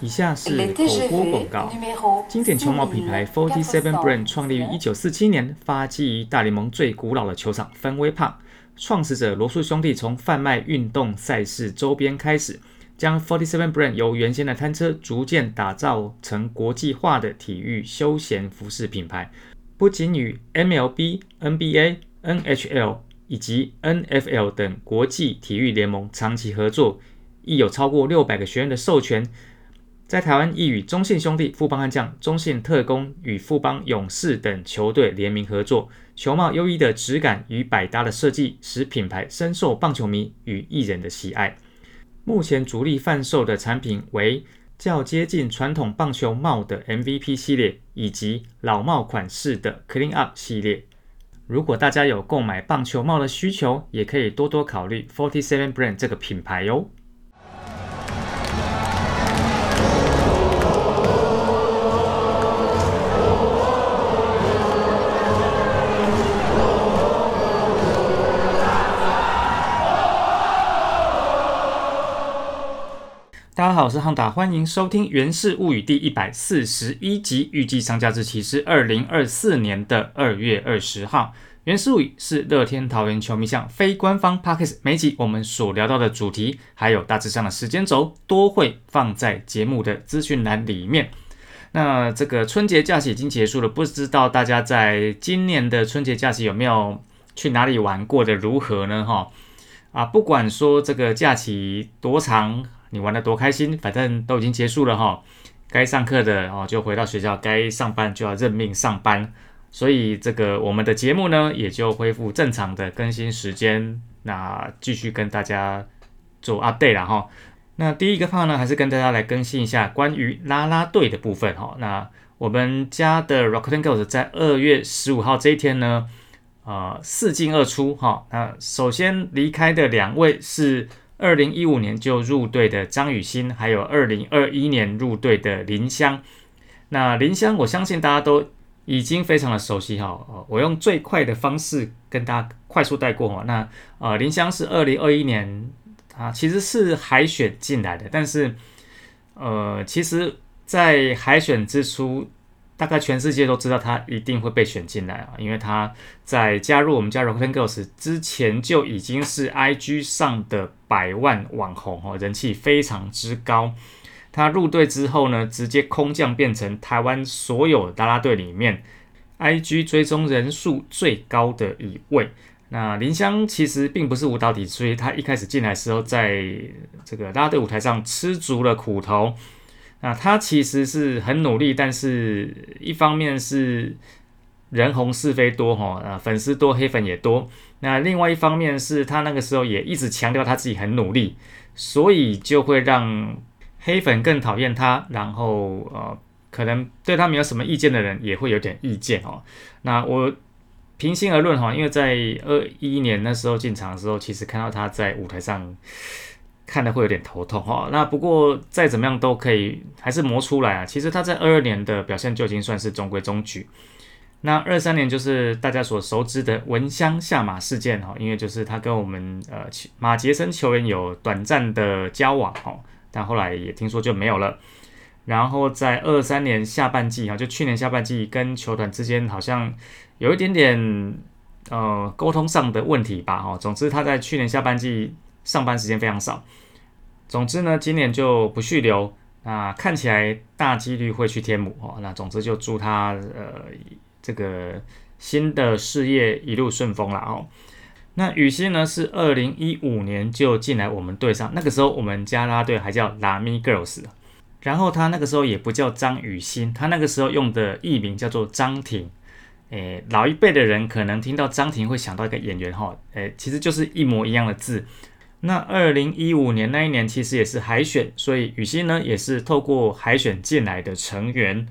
以下是口播广告。经典球帽品牌 Forty Seven Brand 创立于一九四七年，发迹于大联盟最古老的球场芬威帕。创始者罗素兄弟从贩卖运动赛事周边开始，将 Forty Seven Brand 由原先的摊车逐渐打造成国际化的体育休闲服饰品牌。不仅与 MLB、NBA、NHL 以及 NFL 等国际体育联盟长期合作，亦有超过六百个学院的授权。在台湾亦与中信兄弟、富邦悍将、中信特工与富邦勇士等球队联名合作，球帽优异的质感与百搭的设计，使品牌深受棒球迷与艺人的喜爱。目前主力贩售的产品为较接近传统棒球帽的 MVP 系列，以及老帽款式的 Clean Up 系列。如果大家有购买棒球帽的需求，也可以多多考虑 Forty Seven Brand 这个品牌哟。大家好，我是汉达，欢迎收听《源氏物语》第一百四十一集，预计上架日期是二零二四年的二月二十号。《源氏物语》是乐天桃园球迷向非官方 p o c k s t 每集我们所聊到的主题，还有大致上的时间轴，都会放在节目的资讯栏里面。那这个春节假期已经结束了，不知道大家在今年的春节假期有没有去哪里玩过的如何呢？哈啊，不管说这个假期多长。你玩的多开心，反正都已经结束了哈。该上课的哦就回到学校，该上班就要认命上班。所以这个我们的节目呢也就恢复正常的更新时间，那继续跟大家做 update 了哈。那第一个话呢，还是跟大家来更新一下关于拉拉队的部分哈。那我们家的 Rockton Girls 在二月十五号这一天呢，呃，四进二出哈。那首先离开的两位是。二零一五年就入队的张雨欣，还有二零二一年入队的林香。那林香，我相信大家都已经非常的熟悉哈。我用最快的方式跟大家快速带过哈。那呃，林香是二零二一年啊，其实是海选进来的，但是呃，其实在海选之初。大概全世界都知道他一定会被选进来啊，因为他在加入我们家 Rockten Girls 之前就已经是 IG 上的百万网红哦，人气非常之高。他入队之后呢，直接空降变成台湾所有啦啦队里面 IG 追踪人数最高的一位。那林香其实并不是舞蹈底，所以他一开始进来的时候，在这个啦啦队舞台上吃足了苦头。那他其实是很努力，但是一方面是人红是非多哈，呃，粉丝多，黑粉也多。那另外一方面是他那个时候也一直强调他自己很努力，所以就会让黑粉更讨厌他，然后呃，可能对他没有什么意见的人也会有点意见哦。那我平心而论哈，因为在二一年那时候进场的时候，其实看到他在舞台上。看的会有点头痛哈，那不过再怎么样都可以，还是磨出来啊。其实他在二二年的表现就已经算是中规中矩。那二三年就是大家所熟知的蚊香下马事件哈，因为就是他跟我们呃马杰森球员有短暂的交往哈，但后来也听说就没有了。然后在二三年下半季哈，就去年下半季跟球团之间好像有一点点呃沟通上的问题吧哈。总之他在去年下半季。上班时间非常少。总之呢，今年就不续留。那看起来大几率会去天母哦。那总之就祝他呃这个新的事业一路顺风了哦。那雨欣呢是二零一五年就进来我们队上，那个时候我们加拉队还叫拉米 girls。然后他那个时候也不叫张雨欣，他那个时候用的艺名叫做张婷。诶，老一辈的人可能听到张婷会想到一个演员哈，诶，其实就是一模一样的字。那二零一五年那一年其实也是海选，所以雨欣呢也是透过海选进来的成员。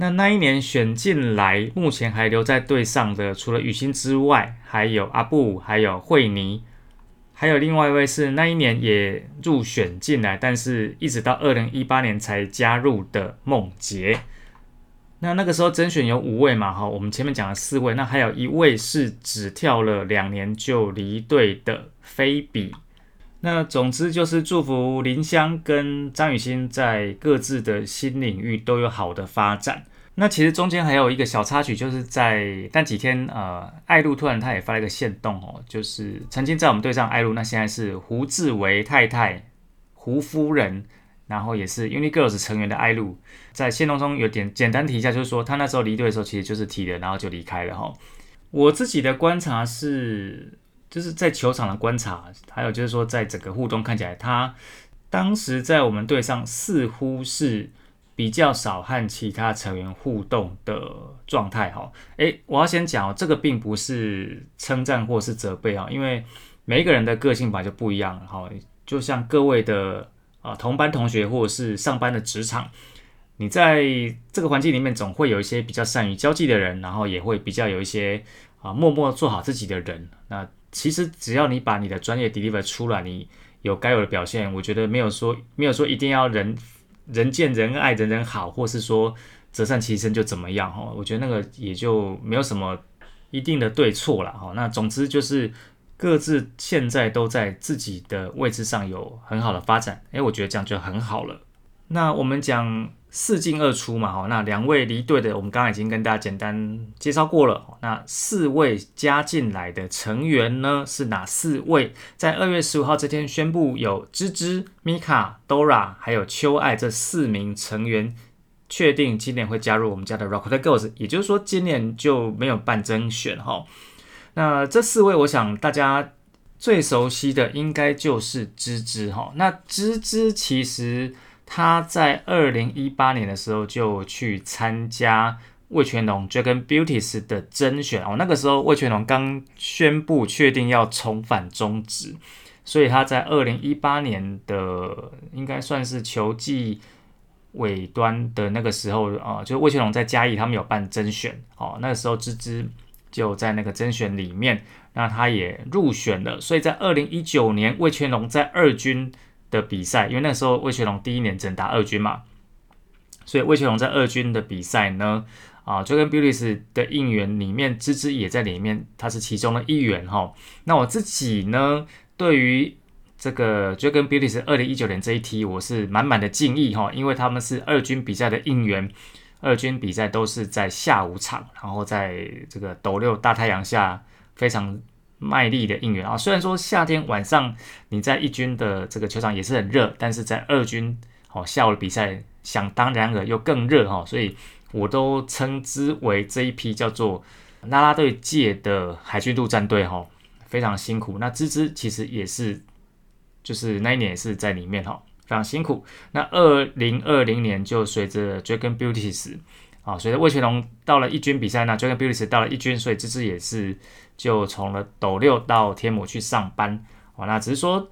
那那一年选进来，目前还留在队上的，除了雨欣之外，还有阿布，还有惠妮，还有另外一位是那一年也入选进来，但是一直到二零一八年才加入的梦洁。那那个时候甄选有五位嘛，哈，我们前面讲了四位，那还有一位是只跳了两年就离队的菲比。那总之就是祝福林香跟张雨欣在各自的新领域都有好的发展。那其实中间还有一个小插曲，就是在但几天，呃，艾露突然他也发了一个线动哦，就是曾经在我们队上艾露，那现在是胡志伟太太胡夫人，然后也是 Uni Girls 成员的艾露，在线动中有点简单提一下，就是说他那时候离队的时候其实就是提的，然后就离开了哈。我自己的观察是，就是在球场的观察，还有就是说在整个互动看起来，他当时在我们队上似乎是。比较少和其他成员互动的状态哈，诶，我要先讲，这个并不是称赞或是责备啊，因为每一个人的个性本来就不一样哈，就像各位的啊同班同学或者是上班的职场，你在这个环境里面总会有一些比较善于交际的人，然后也会比较有一些啊默默做好自己的人。那其实只要你把你的专业 deliver 出来，你有该有的表现，我觉得没有说没有说一定要人。人见人爱，人人好，或是说择善其身就怎么样哈？我觉得那个也就没有什么一定的对错了哈。那总之就是各自现在都在自己的位置上有很好的发展，诶，我觉得这样就很好了。那我们讲。四进二出嘛，哈，那两位离队的，我们刚刚已经跟大家简单介绍过了。那四位加进来的成员呢，是哪四位？在二月十五号这天宣布有芝芝、米卡、Dora 还有秋爱这四名成员确定今年会加入我们家的 Rocket Girls，也就是说今年就没有办甄选哈。那这四位，我想大家最熟悉的应该就是芝芝哈。那芝芝其实。他在二零一八年的时候就去参加魏全龙 Dragon Beauties 的甄选哦，那个时候魏全龙刚宣布确定要重返中职，所以他在二零一八年的应该算是球季尾端的那个时候啊，就魏全龙在嘉义他们有办甄选哦，那个时候芝芝就在那个甄选里面，那他也入选了，所以在二零一九年魏全龙在二军。的比赛，因为那时候魏学龙第一年整打二军嘛，所以魏学龙在二军的比赛呢，啊，就跟 Beautys 的应援里面，芝芝也在里面，他是其中的一员哈。那我自己呢，对于这个就跟 Beautys 二零一九年这一批，我是满满的敬意哈，因为他们是二军比赛的应援，二军比赛都是在下午场，然后在这个斗六大太阳下非常。卖力的应援啊！虽然说夏天晚上你在一军的这个球场也是很热，但是在二军哦下午的比赛想当然了又更热哈，所以我都称之为这一批叫做拉拉队界的海军陆战队哈，非常辛苦。那芝芝其实也是，就是那一年也是在里面哈，非常辛苦。那二零二零年就随着 Dragon Beauties 啊，随着魏全龙到了一军比赛，那 Dragon Beauties 到了一军，所以这次也是。就从了斗六到天母去上班，哦，那只是说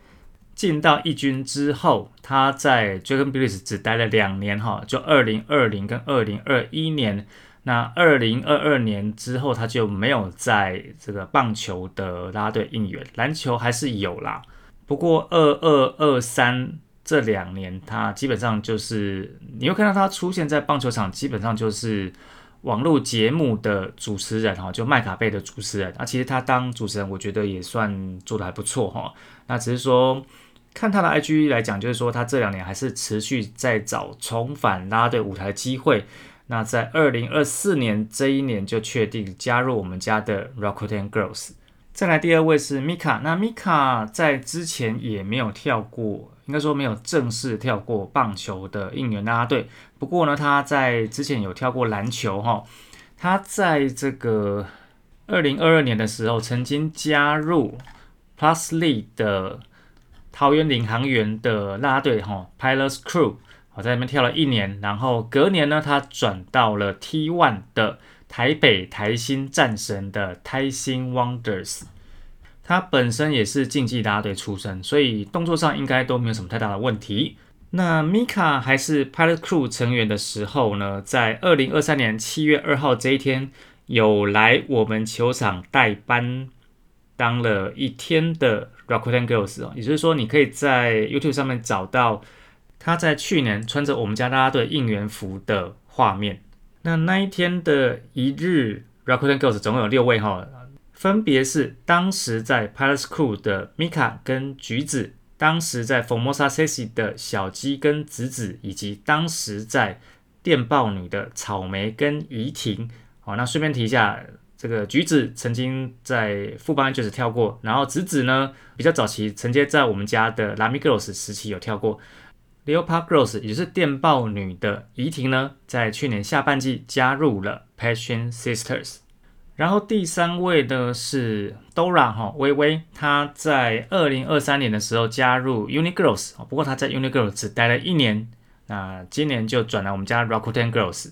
进到一军之后，他在 Dragon Beauties 只待了两年哈，就二零二零跟二零二一年，那二零二二年之后他就没有在这个棒球的拉队应援，篮球还是有啦，不过二二二三这两年他基本上就是你会看到他出现在棒球场，基本上就是。网络节目的主持人哈，就麦卡贝的主持人，那其实他当主持人，我觉得也算做的还不错哈。那只是说，看他的 IG 来讲，就是说他这两年还是持续在找重返拉队舞台的机会。那在二零二四年这一年就确定加入我们家的 Rakuten Girls。再来第二位是 Mika，那 Mika 在之前也没有跳过。应该说没有正式跳过棒球的应援啦啦队，不过呢，他在之前有跳过篮球哈。他在这个二零二二年的时候，曾经加入 Plusly 的桃园领航员的啦啦队哈，Pilots Crew，我在那边跳了一年，然后隔年呢，他转到了 T One 的台北台新战神的台新 Wonders。他本身也是竞技啦队出身，所以动作上应该都没有什么太大的问题。那 Mika 还是 Pilot Crew 成员的时候呢，在二零二三年七月二号这一天，有来我们球场代班，当了一天的 Rakuten Girls 哦。也就是说，你可以在 YouTube 上面找到他在去年穿着我们家啦啦队应援服的画面。那那一天的一日 Rakuten Girls 总共有六位哈。分别是当时在 Palace Crew 的 Mika 跟橘子当时在 Formosa s e x y 的小鸡跟子子，以及当时在电报女的草莓跟怡婷。好，那顺便提一下，这个橘子曾经在副班就是跳过，然后子子呢比较早期承接在我们家的 l a m i Girls 时期有跳过。Leopard Girls 也就是电报女的怡婷呢，在去年下半季加入了 Passion Sisters。然后第三位呢是 Dora 哈，微微，她在二零二三年的时候加入 Uni Girls，不过她在 Uni Girls 只待了一年，那今年就转来我们家 Rakuten Girls。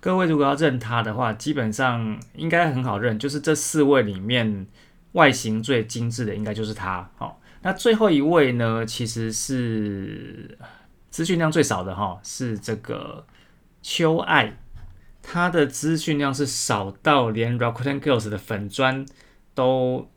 各位如果要认她的话，基本上应该很好认，就是这四位里面外形最精致的应该就是她。好，那最后一位呢，其实是资讯量最少的哈，是这个秋爱。他的资讯量是少到连 Rakuten Girls 的粉砖都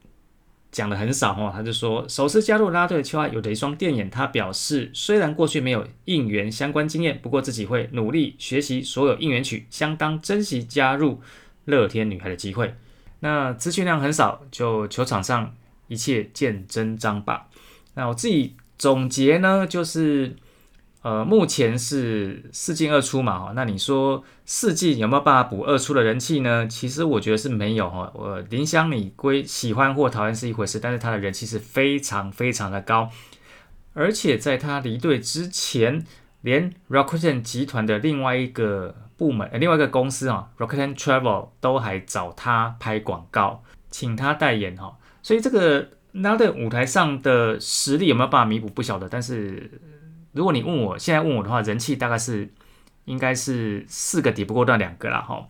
讲的很少哦。他就说，首次加入拉队的秋爱有着一双电眼。他表示，虽然过去没有应援相关经验，不过自己会努力学习所有应援曲，相当珍惜加入乐天女孩的机会。那资讯量很少，就球场上一切见真章吧。那我自己总结呢，就是。呃，目前是四进二出嘛，哈，那你说四进有没有办法补二出的人气呢？其实我觉得是没有，哈。我林香你归喜欢或讨厌是一回事，但是他的人气是非常非常的高，而且在他离队之前，连 Rakuten 集团的另外一个部门，呃，另外一个公司啊，Rakuten Travel 都还找他拍广告，请他代言，哈。所以这个他的舞台上的实力有没有办法弥补，不晓得，但是。如果你问我现在问我的话，人气大概是应该是四个抵不过那两个啦哈。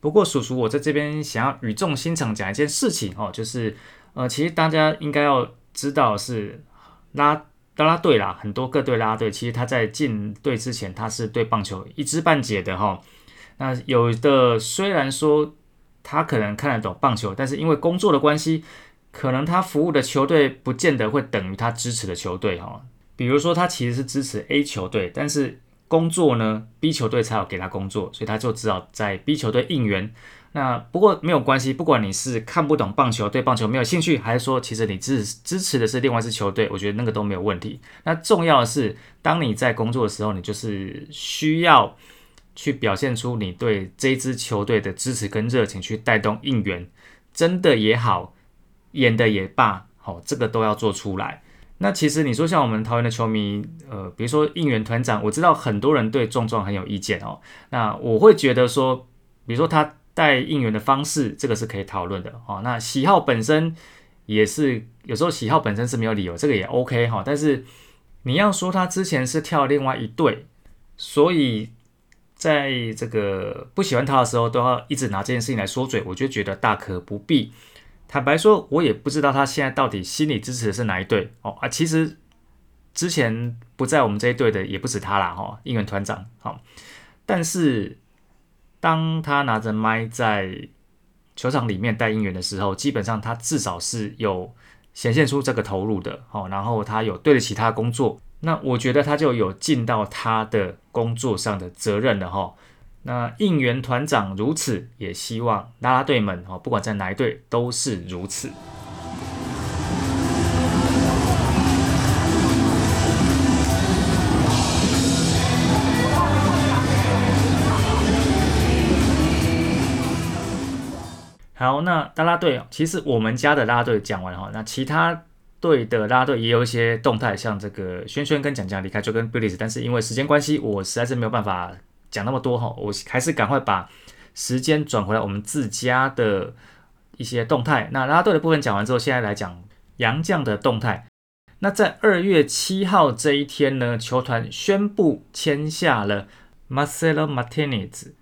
不过叔叔我在这边想要语重心长讲一件事情哦，就是呃，其实大家应该要知道是拉拉拉队啦，很多各队拉队，其实他在进队之前他是对棒球一知半解的哈。那有的虽然说他可能看得懂棒球，但是因为工作的关系，可能他服务的球队不见得会等于他支持的球队哈。比如说，他其实是支持 A 球队，但是工作呢，B 球队才有给他工作，所以他就只好在 B 球队应援。那不过没有关系，不管你是看不懂棒球，对棒球没有兴趣，还是说其实你支支持的是另外一支球队，我觉得那个都没有问题。那重要的是，当你在工作的时候，你就是需要去表现出你对这支球队的支持跟热情，去带动应援，真的也好，演的也罢，好，这个都要做出来。那其实你说像我们桃园的球迷，呃，比如说应援团长，我知道很多人对壮壮很有意见哦。那我会觉得说，比如说他带应援的方式，这个是可以讨论的哦。那喜好本身也是有时候喜好本身是没有理由，这个也 OK 哈。但是你要说他之前是跳另外一队，所以在这个不喜欢他的时候都要一直拿这件事情来说嘴，我就觉得大可不必。坦白说，我也不知道他现在到底心里支持的是哪一队哦啊！其实之前不在我们这一队的也不止他啦哈，应援团长好。但是当他拿着麦在球场里面带应援的时候，基本上他至少是有显现出这个投入的哦，然后他有对得起他的工作，那我觉得他就有尽到他的工作上的责任了哈。那应援团长如此，也希望啦啦队们哦，不管在哪一队都是如此。好，那啦啦队其实我们家的啦啦队讲完哈，那其他队的啦啦队也有一些动态，像这个轩轩跟蒋蒋离开就跟 Billy，但是因为时间关系，我实在是没有办法。讲那么多哈，我还是赶快把时间转回来我们自家的一些动态。那拉队的部分讲完之后，现在来讲杨将的动态。那在二月七号这一天呢，球团宣布签下了 Marcelo Martinez。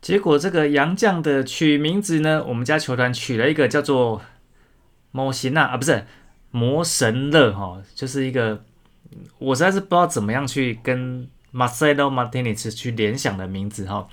结果这个杨将的取名字呢，我们家球团取了一个叫做摩西纳啊，不是魔神乐哈，就是一个我实在是不知道怎么样去跟。Marcelo Martinez 去联想的名字哈，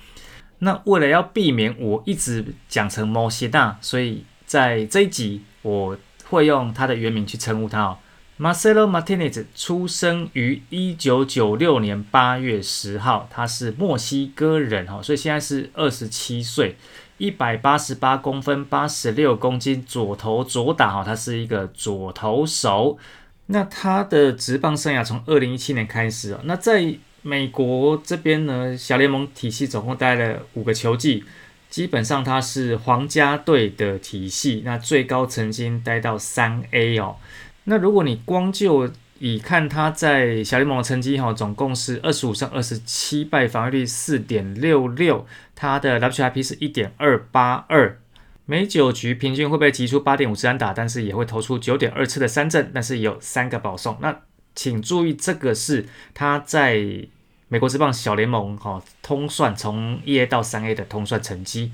那为了要避免我一直讲成 m o s i n a 所以在这一集我会用他的原名去称呼他哦。Marcelo Martinez 出生于一九九六年八月十号，他是墨西哥人哈，所以现在是二十七岁，一百八十八公分，八十六公斤，左投左打哈，他是一个左投手。那他的职棒生涯从二零一七年开始哦，那在美国这边呢，小联盟体系总共待了五个球季，基本上他是皇家队的体系，那最高曾经待到三 A 哦。那如果你光就以看他在小联盟的成绩哈，总共是二十五胜二十七败，防御率四点六六，他的 WHIP 是一点二八二。每九局平均会被击出八点五次安打，但是也会投出九点二次的三振，但是有三个保送。那请注意，这个是他在美国职棒小联盟哈通算从一 A 到三 A 的通算成绩。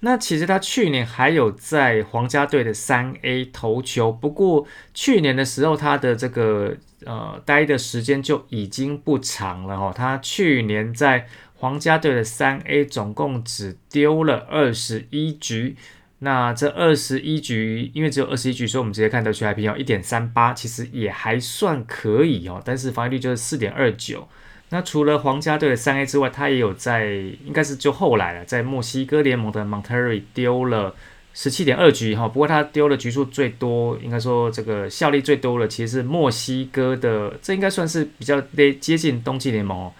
那其实他去年还有在皇家队的三 A 投球，不过去年的时候他的这个呃待的时间就已经不长了哈。他去年在皇家队的三 A 总共只丢了二十一局。那这二十一局，因为只有二十一局，所以我们直接看到 HIP 哦，一点三八，其实也还算可以哦。但是防御率就是四点二九。那除了皇家队的三 A 之外，他也有在，应该是就后来了，在墨西哥联盟的 Monterrey 丢了十七点二局哈。不过他丢的局数最多，应该说这个效力最多的，其实是墨西哥的，这应该算是比较接接近冬季联盟哦。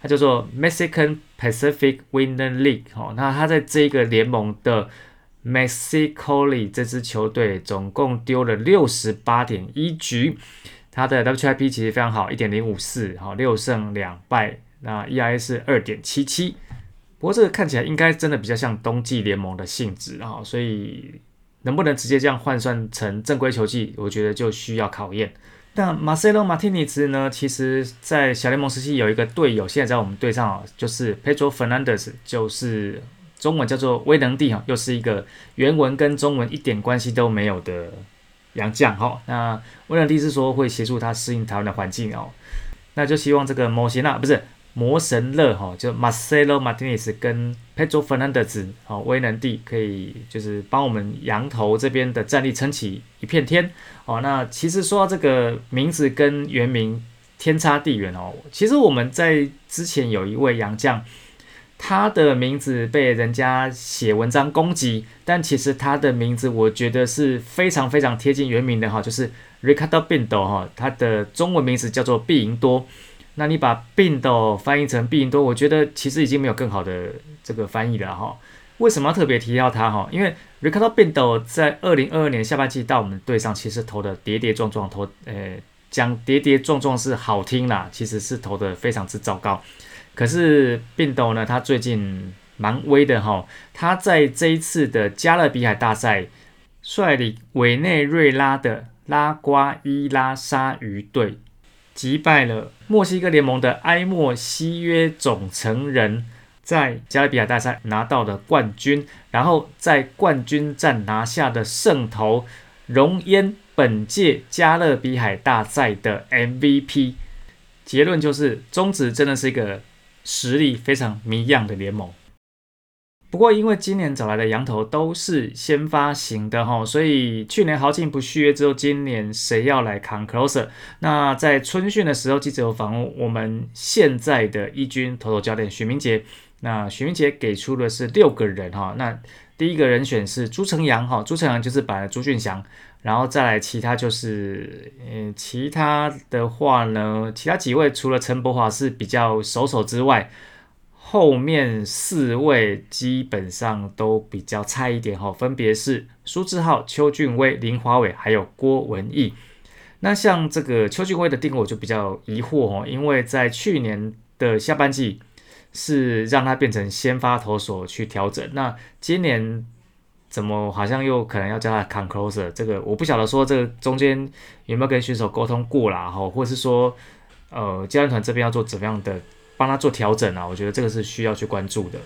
它叫做 Mexican Pacific Winter League 哦。那他在这个联盟的。Mexico 里这支球队总共丢了六十八点一局，他的 WHIP 其实非常好，一点零五四，好六胜两败，那 EIA 是二点七七。不过这个看起来应该真的比较像冬季联盟的性质啊，所以能不能直接这样换算成正规球季，我觉得就需要考验。那马塞洛·马蒂尼兹呢，其实在小联盟时期有一个队友，现在在我们队上啊就是 Pedro Fernandez，就是。中文叫做威能帝哈，又是一个原文跟中文一点关系都没有的洋将哈。那威能帝是说会协助他适应台湾的环境哦，那就希望这个摩西纳不是魔神乐哈，就 Marcelo Martinez 跟 Pedro Fernandez 好威能帝可以就是帮我们羊头这边的战力撑起一片天哦。那其实说到这个名字跟原名天差地远哦，其实我们在之前有一位洋将。他的名字被人家写文章攻击，但其实他的名字我觉得是非常非常贴近原名的哈，就是 Ricardo Bindo 哈，他的中文名字叫做毕赢多。那你把 Bindo 翻译成毕赢多，我觉得其实已经没有更好的这个翻译了哈。为什么要特别提到他哈？因为 Ricardo Bindo 在二零二二年下半季到我们队上，其实投的跌跌撞撞，投呃讲跌跌撞撞是好听啦，其实是投的非常之糟糕。可是病斗呢？他最近蛮威的哈。他在这一次的加勒比海大赛，率领委内瑞拉的拉瓜伊拉鲨鱼队，击败了墨西哥联盟的埃莫西约总承人，在加勒比海大赛拿到的冠军，然后在冠军战拿下的胜投，荣焉本届加勒比海大赛的 MVP。结论就是，中职真的是一个。实力非常迷样的联盟，不过因为今年找来的羊头都是先发型的哈，所以去年豪进不续约之后，今年谁要来扛 closer？那在春训的时候，记者有访问我们现在的一军头头教练许明杰，那许明杰给出的是六个人哈，那第一个人选是朱成阳哈，朱成阳就是本来朱俊祥。然后再来，其他就是，嗯，其他的话呢，其他几位除了陈柏华是比较守守之外，后面四位基本上都比较差一点哈，分别是苏志浩、邱俊威、林华伟还有郭文义。那像这个邱俊威的定位我就比较疑惑哦，因为在去年的下半季是让他变成先发投手去调整，那今年。怎么好像又可能要叫他 come closer？这个我不晓得说这个中间有没有跟选手沟通过啦，哈，或者是说，呃，教练团这边要做怎么样的帮他做调整啊？我觉得这个是需要去关注的。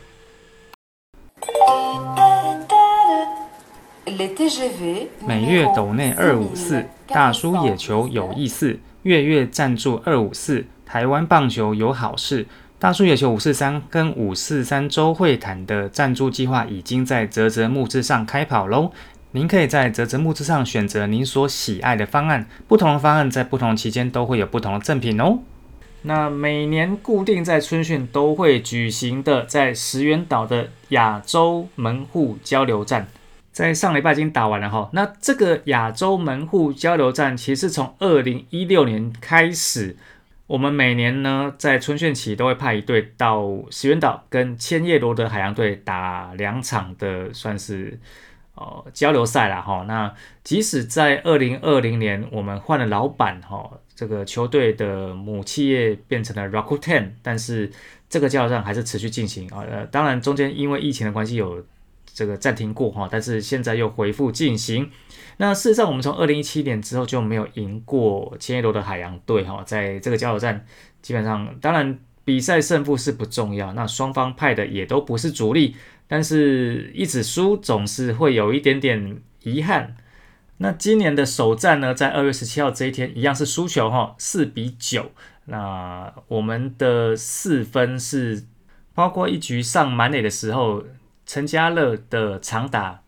每月斗内二五四，大叔野球有意思，月月赞助二五四，台湾棒球有好事。大叔野球五四三跟五四三周会谈的赞助计划已经在泽泽木之上开跑喽！您可以在泽泽木之上选择您所喜爱的方案，不同的方案在不同期间都会有不同的赠品哦。那每年固定在春训都会举行的在石原岛的亚洲门户交流站，在上礼拜已经打完了哈。那这个亚洲门户交流站，其实从二零一六年开始，我们每年呢在春训期都会派一队到石垣岛跟千叶罗德海洋队打两场的，算是呃交流赛了哈。那即使在二零二零年我们换了老板哈，这个球队的母企业变成了 Rakuten，但是这个交流站还是持续进行啊。呃，当然中间因为疫情的关系有。这个暂停过哈，但是现在又恢复进行。那事实上，我们从二零一七年之后就没有赢过千叶罗的海洋队哈，在这个交流战，基本上当然比赛胜负是不重要，那双方派的也都不是主力，但是一直输总是会有一点点遗憾。那今年的首战呢，在二月十七号这一天，一样是输球哈，四比九。那我们的四分是包括一局上满垒的时候。陈家乐的长打，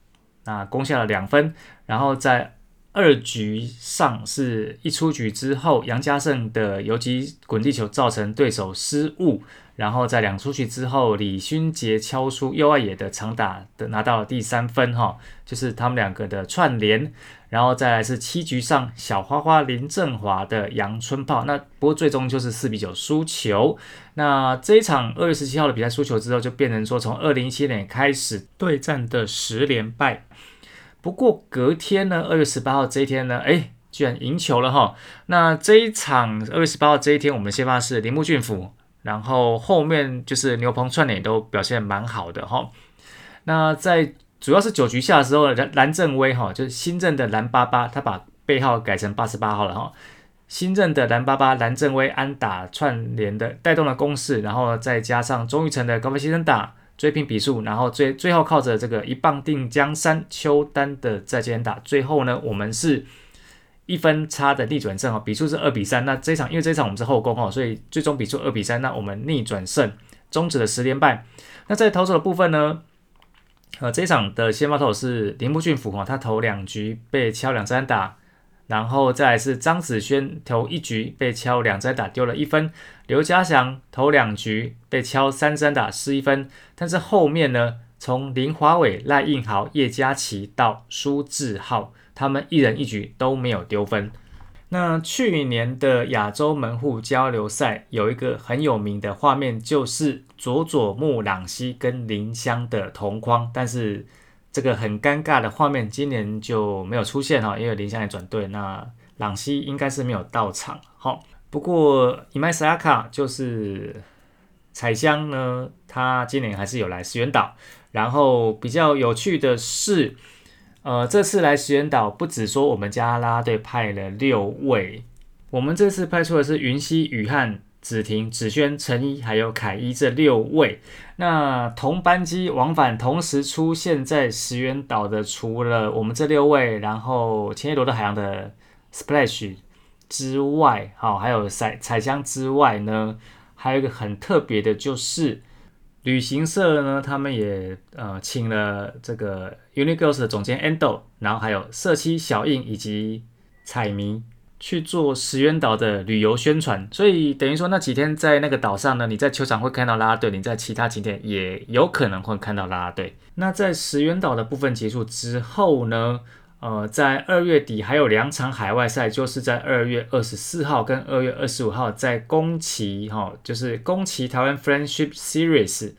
那攻下了两分，然后在二局上是一出局之后，杨家胜的游击滚地球造成对手失误，然后在两出局之后，李勋杰敲出右外野的长打的拿到了第三分哈，就是他们两个的串联。然后再来是七局上小花花林振华的阳春炮，那不过最终就是四比九输球。那这一场二月十七号的比赛输球之后，就变成说从二零一七年开始对战的十连败。不过隔天呢，二月十八号这一天呢，哎，居然赢球了哈。那这一场二月十八号这一天，我们先发是铃木俊辅，然后后面就是牛棚串联都表现蛮好的哈。那在主要是九局下的时候，蓝蓝正威哈，就是新任的蓝八八，他把背号改成八十八号了哈。新任的蓝八八蓝正威安打串联的带动了攻势，然后再加上钟玉成的高飞牺牲打追平比数，然后最最后靠着这个一棒定江山邱丹的再见打，最后呢我们是一分差的逆转胜哦，比数是二比三。那这场因为这一场我们是后攻哦，所以最终比数二比三，那我们逆转胜，终止了十连败。那在投手的部分呢？呃，这一场的先发投手是林木俊辅哈，他投两局被敲两三打，然后再来是张子萱投一局被敲两三打丢了一分，刘家祥投两局被敲三三打失一分，但是后面呢，从林华伟、赖应豪、叶嘉琪到苏志浩，他们一人一局都没有丢分。那去年的亚洲门户交流赛有一个很有名的画面，就是佐佐木朗希跟林香的同框，但是这个很尴尬的画面今年就没有出现哈，因为林香也转队，那朗希应该是没有到场哈。不过伊麦萨卡就是彩香呢，他今年还是有来石原岛，然后比较有趣的是。呃，这次来石原岛，不止说我们家拉队派了六位，我们这次派出的是云溪、雨汉、子婷、子轩、陈一还有凯一这六位。那同班机往返同时出现在石原岛的，除了我们这六位，然后千叶罗的海洋的 Splash 之外，好，还有彩彩香之外呢，还有一个很特别的，就是。旅行社呢，他们也呃请了这个 Unigirls 的总监 Endo，然后还有社区小印以及彩迷去做石原岛的旅游宣传，所以等于说那几天在那个岛上呢，你在球场会看到啦啦队，你在其他景点也有可能会看到啦啦队。那在石原岛的部分结束之后呢？呃，在二月底还有两场海外赛，就是在二月二十四号跟二月二十五号，在宫崎哈，就是宫崎台湾 Friendship Series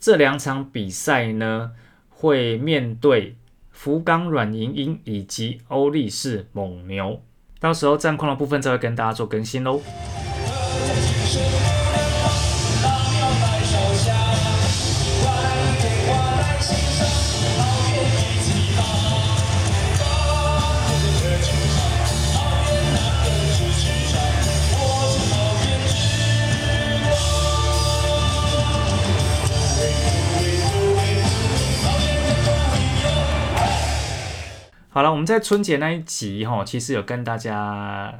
这两场比赛呢，会面对福冈软银鹰以及欧力士蒙牛，到时候战况的部分再会跟大家做更新喽。好了，我们在春节那一集哈，其实有跟大家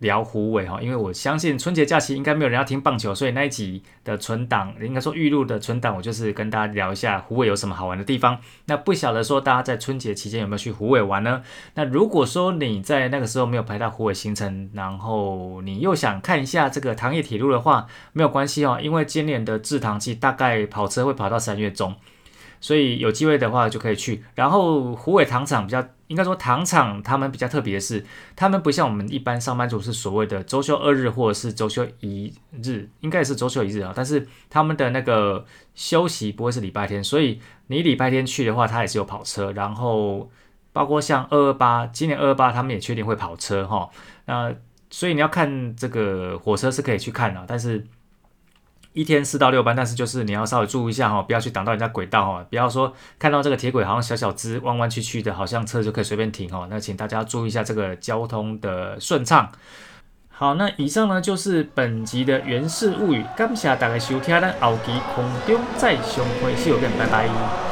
聊虎尾哈，因为我相信春节假期应该没有人要听棒球，所以那一集的存档，应该说预录的存档，我就是跟大家聊一下虎尾有什么好玩的地方。那不晓得说大家在春节期间有没有去虎尾玩呢？那如果说你在那个时候没有排到虎尾行程，然后你又想看一下这个糖业铁路的话，没有关系哦，因为今年的制糖季大概跑车会跑到三月中。所以有机会的话就可以去。然后虎尾糖厂比较，应该说糖厂他们比较特别的是，他们不像我们一般上班族是所谓的周休二日或者是周休一日，应该也是周休一日啊。但是他们的那个休息不会是礼拜天，所以你礼拜天去的话，他也是有跑车。然后包括像二二八，今年二二八他们也确定会跑车哈。那所以你要看这个火车是可以去看的，但是。一天四到六班，但是就是你要稍微注意一下哈，不要去挡到人家轨道哈，不要说看到这个铁轨好像小小只、弯弯曲曲的，好像车就可以随便停哦。那请大家注意一下这个交通的顺畅。好，那以上呢就是本集的原氏物语，感谢大家收听，咱后期空中再相会谢谢拜拜。